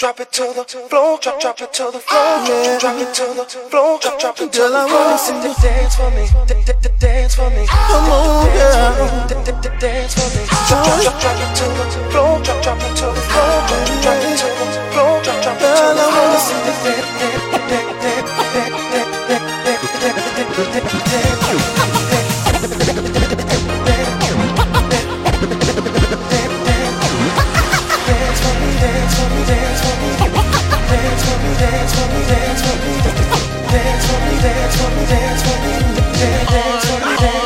Drop it to the floor, drop, drop it to the floor, yeah. drop it to the floor, drop, drop it to the floor. Girl, I wanna see you dance for me, dance for me. Come on, girl, dance for me. Drop, drop, drop it to the floor, drop, drop it to the floor, drop it to the floor, drop, drop it to the floor. Girl, I wanna see you dance, dance, dance, dance, dance, dance, dance. Dance for me, dance for me, dance for me. Dance for me, dance for me, dance for me.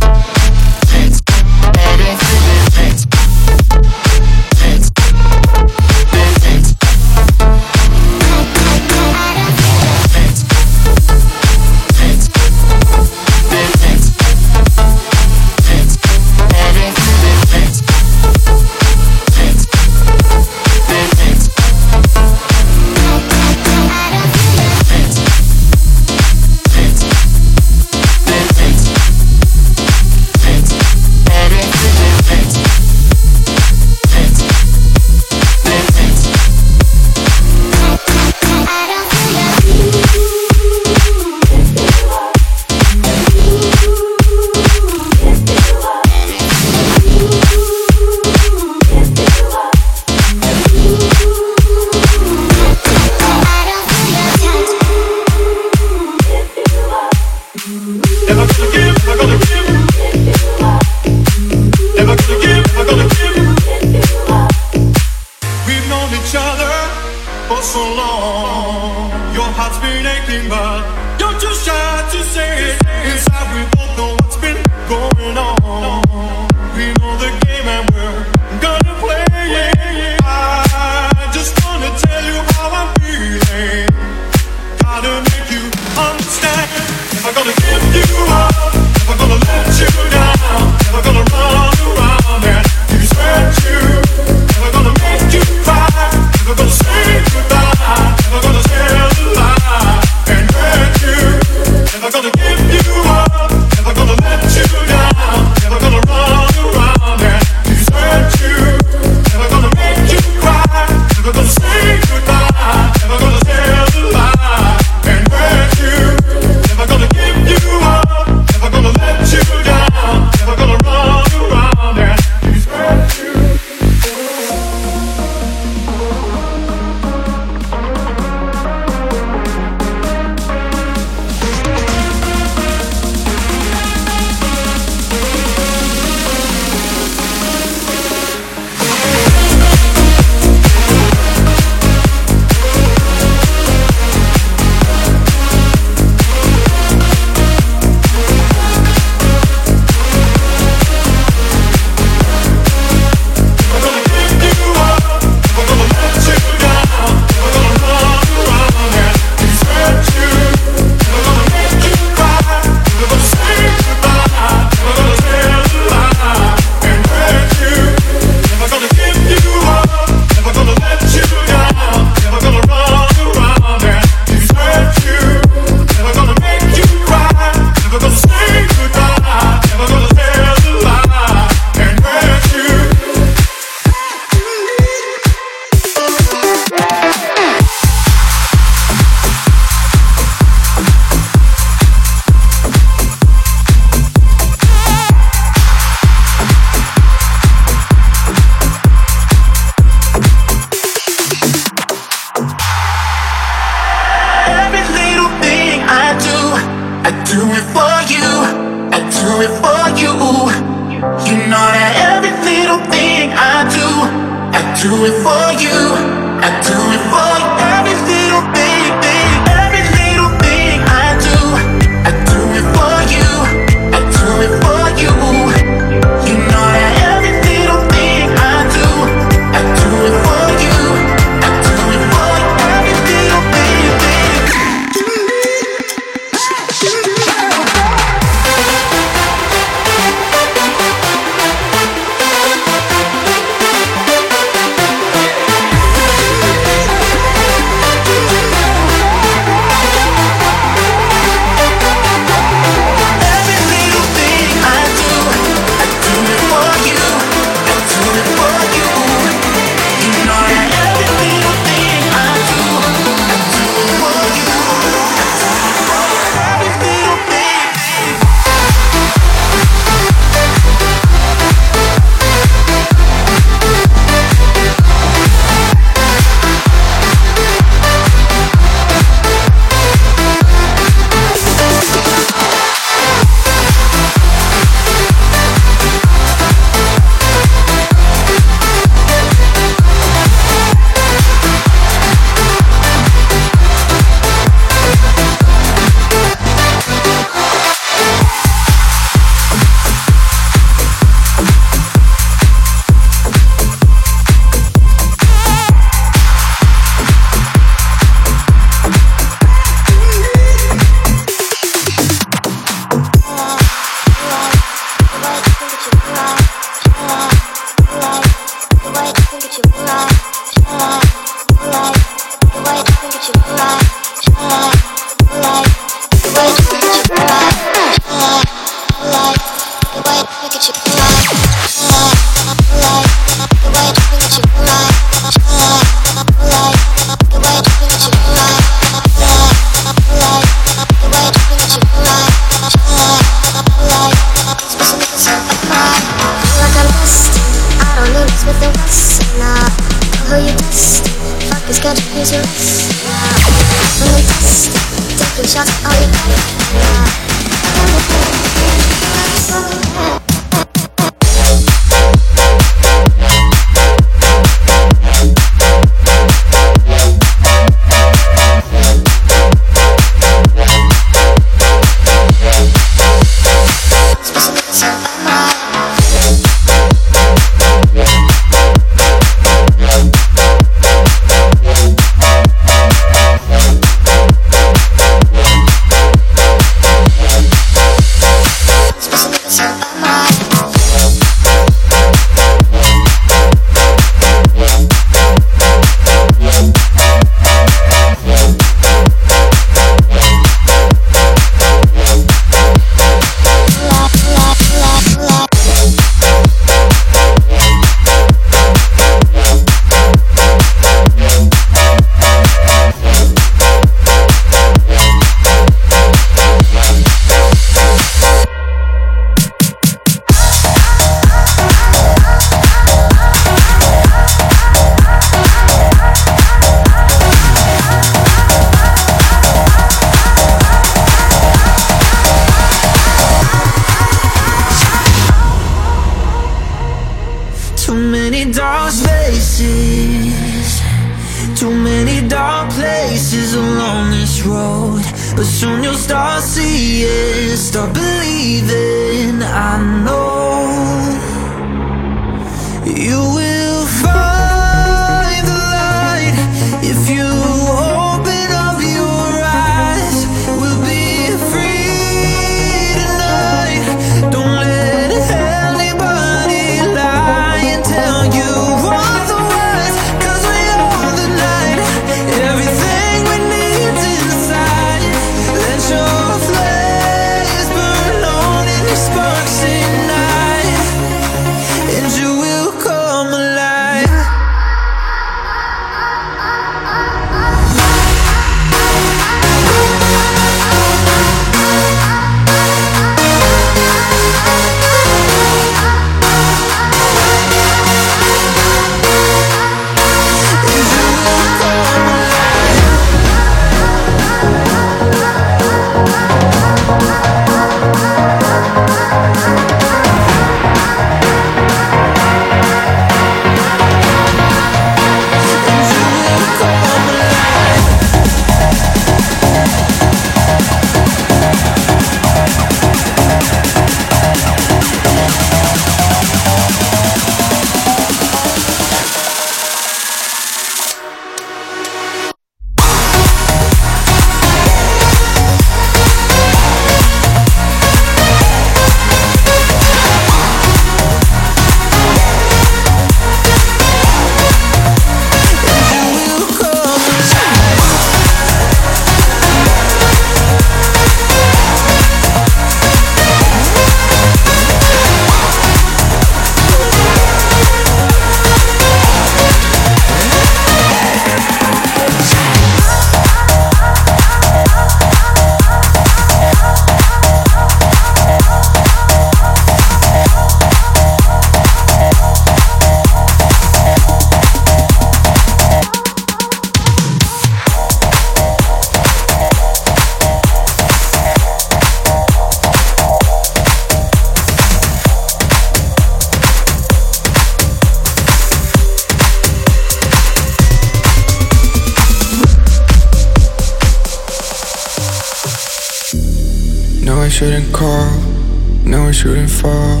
Fall.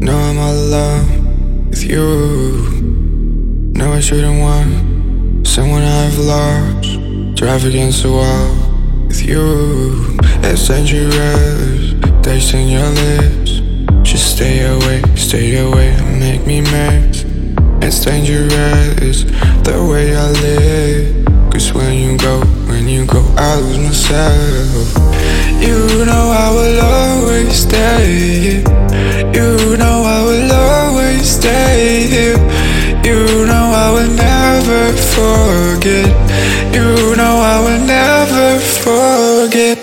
No, I'm all alone with you. Now I shouldn't want someone I've lost. Drive against the wall with you. It's dangerous, tasting your lips. Just stay away, stay away, make me mad. It's dangerous the way I live. Cause when you go, when you go, I lose myself. You know I will always stay here. You know I will always stay here. You know I will never forget. You know I will never forget.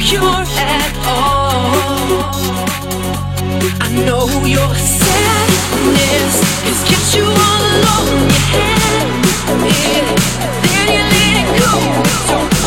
Is no cure at all? I know your sadness has kept you all alone. It, then you let it go.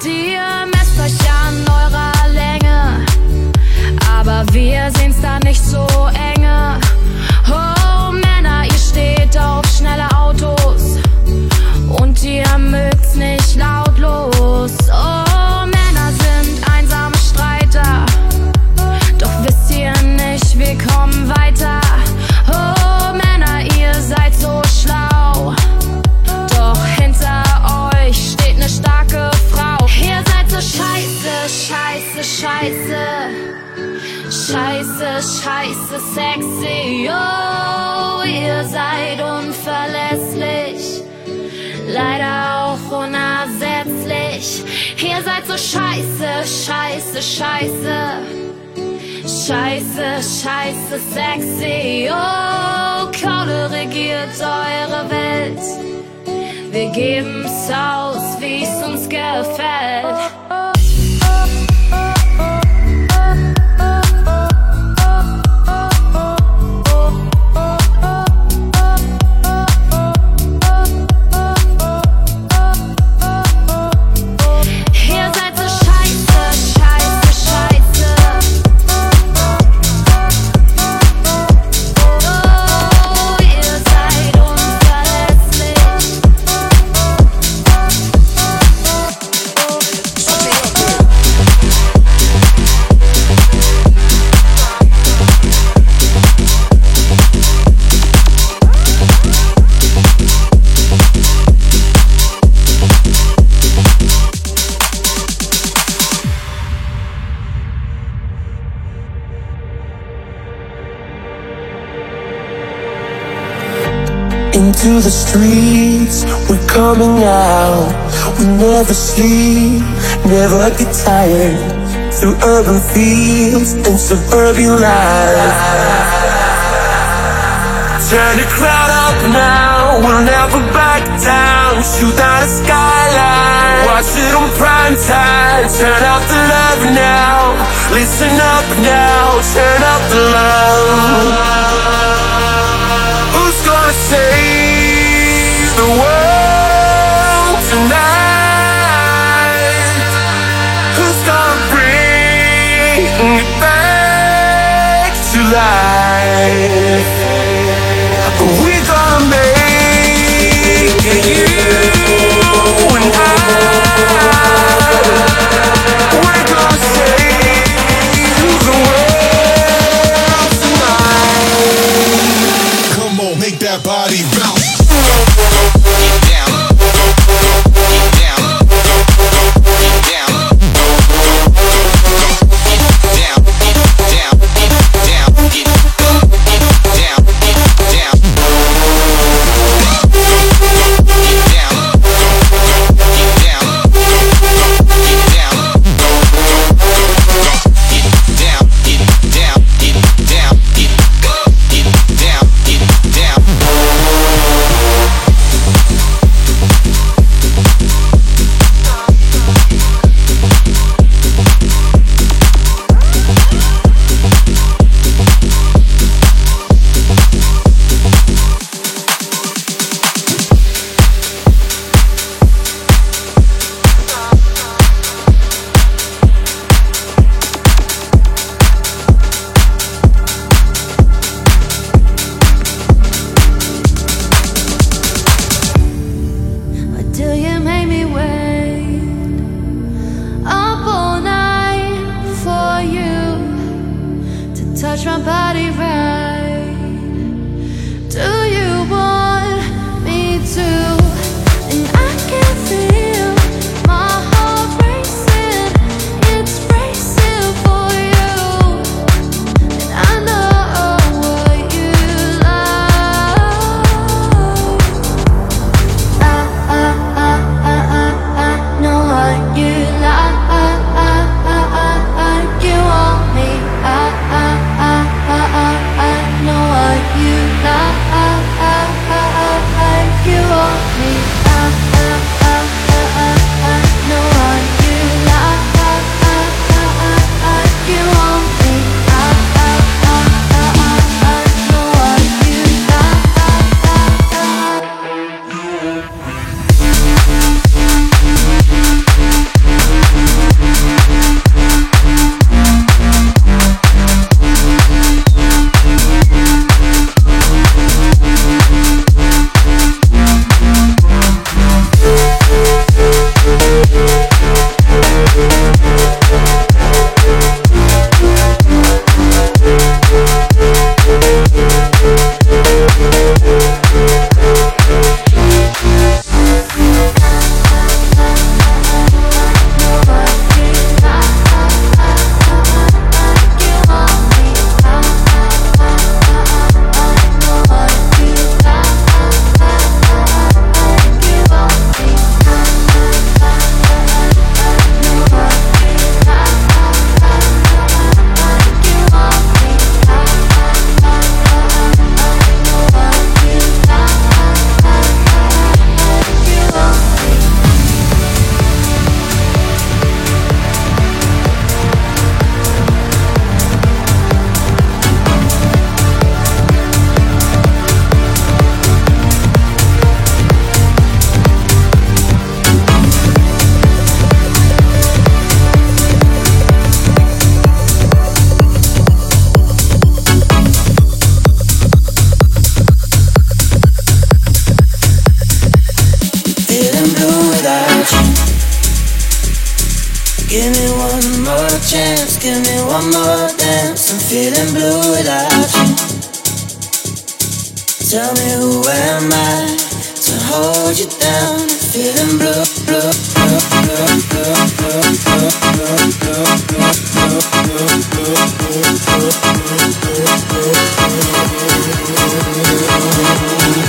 I. coming out. We never sleep, never get tired. Through urban fields and suburban life. Turn the crowd up now, we'll never back down. Shoot out a skyline, watch it on prime time. Turn up the love now, listen up now. Turn up the love. Who's gonna save the world? life give me one more dance. I'm feeling blue without you. Tell me who am I to hold you down? I'm Feeling blue, blue, blue, blue, blue, blue, Feeling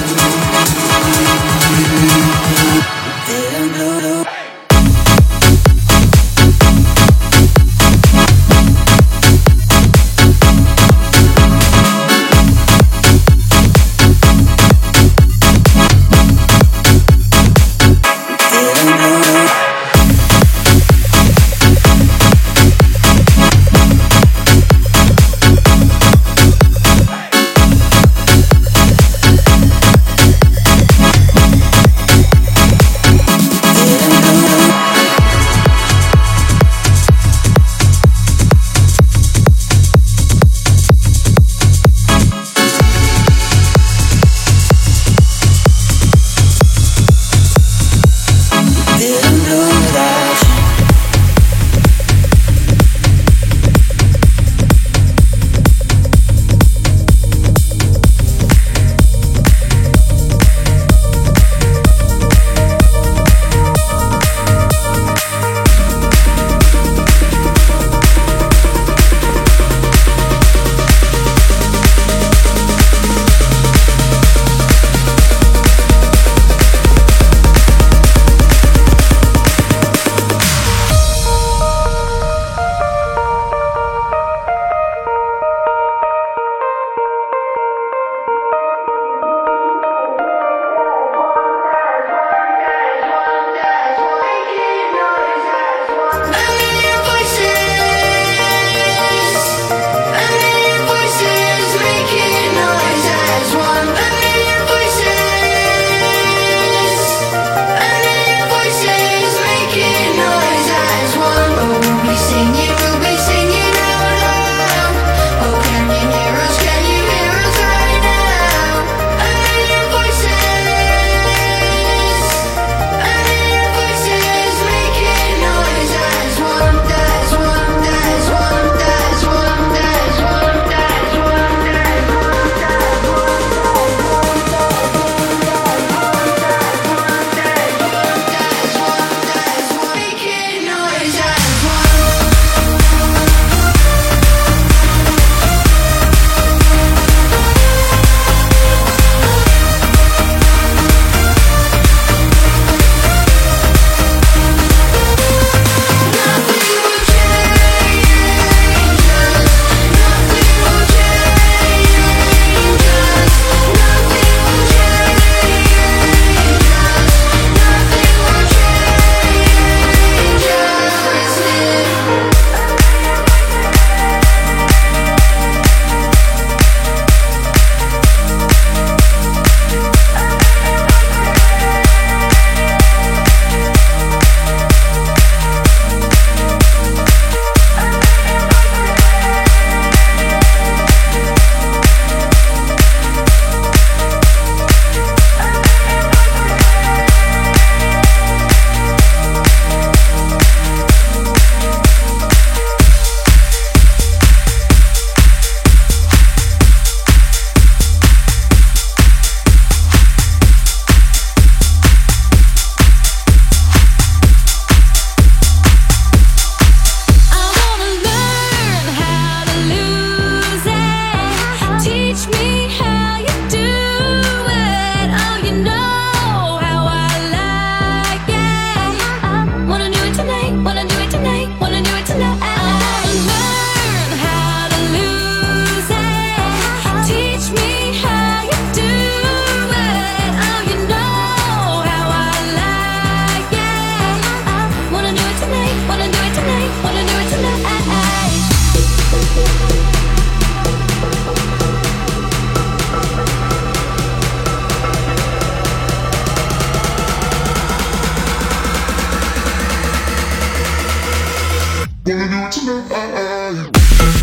Wanna do it tonight?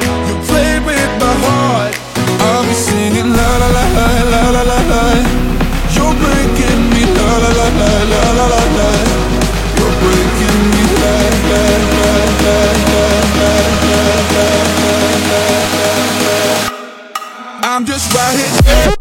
I'll be singing la la la la la la la. You're breaking me la la la la la la la. You're breaking me. I'm just right here.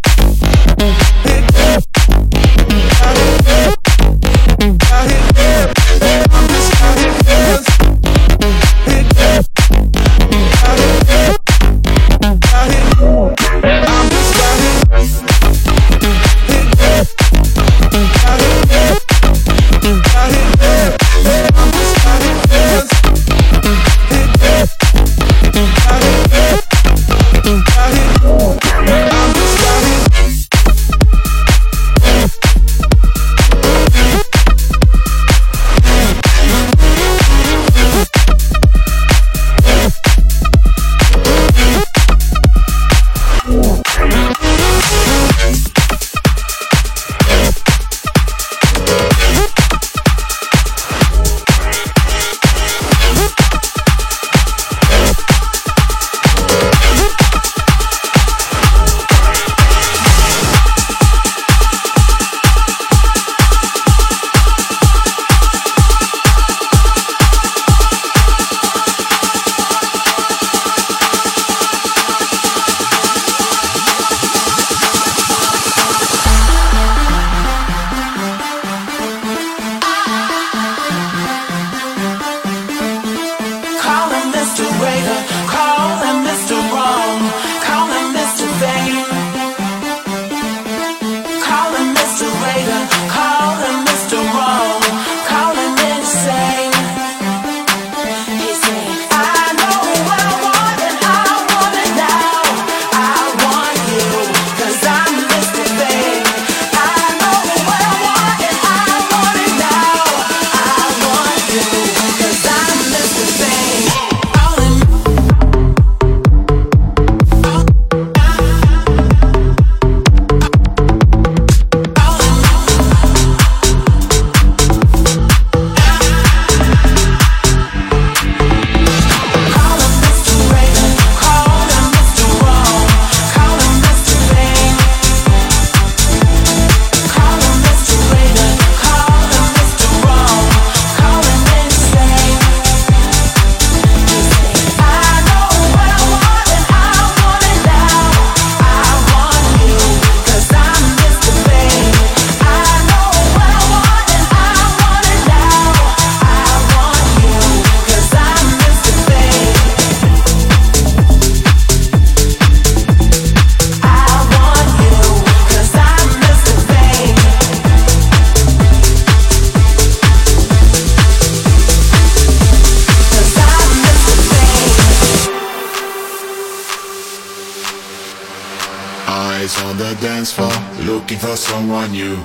New.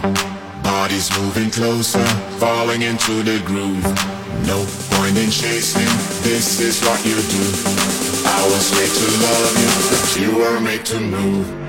Bodies moving closer, falling into the groove. No point in chasing, this is what you do. I was made to love you, but you were made to move.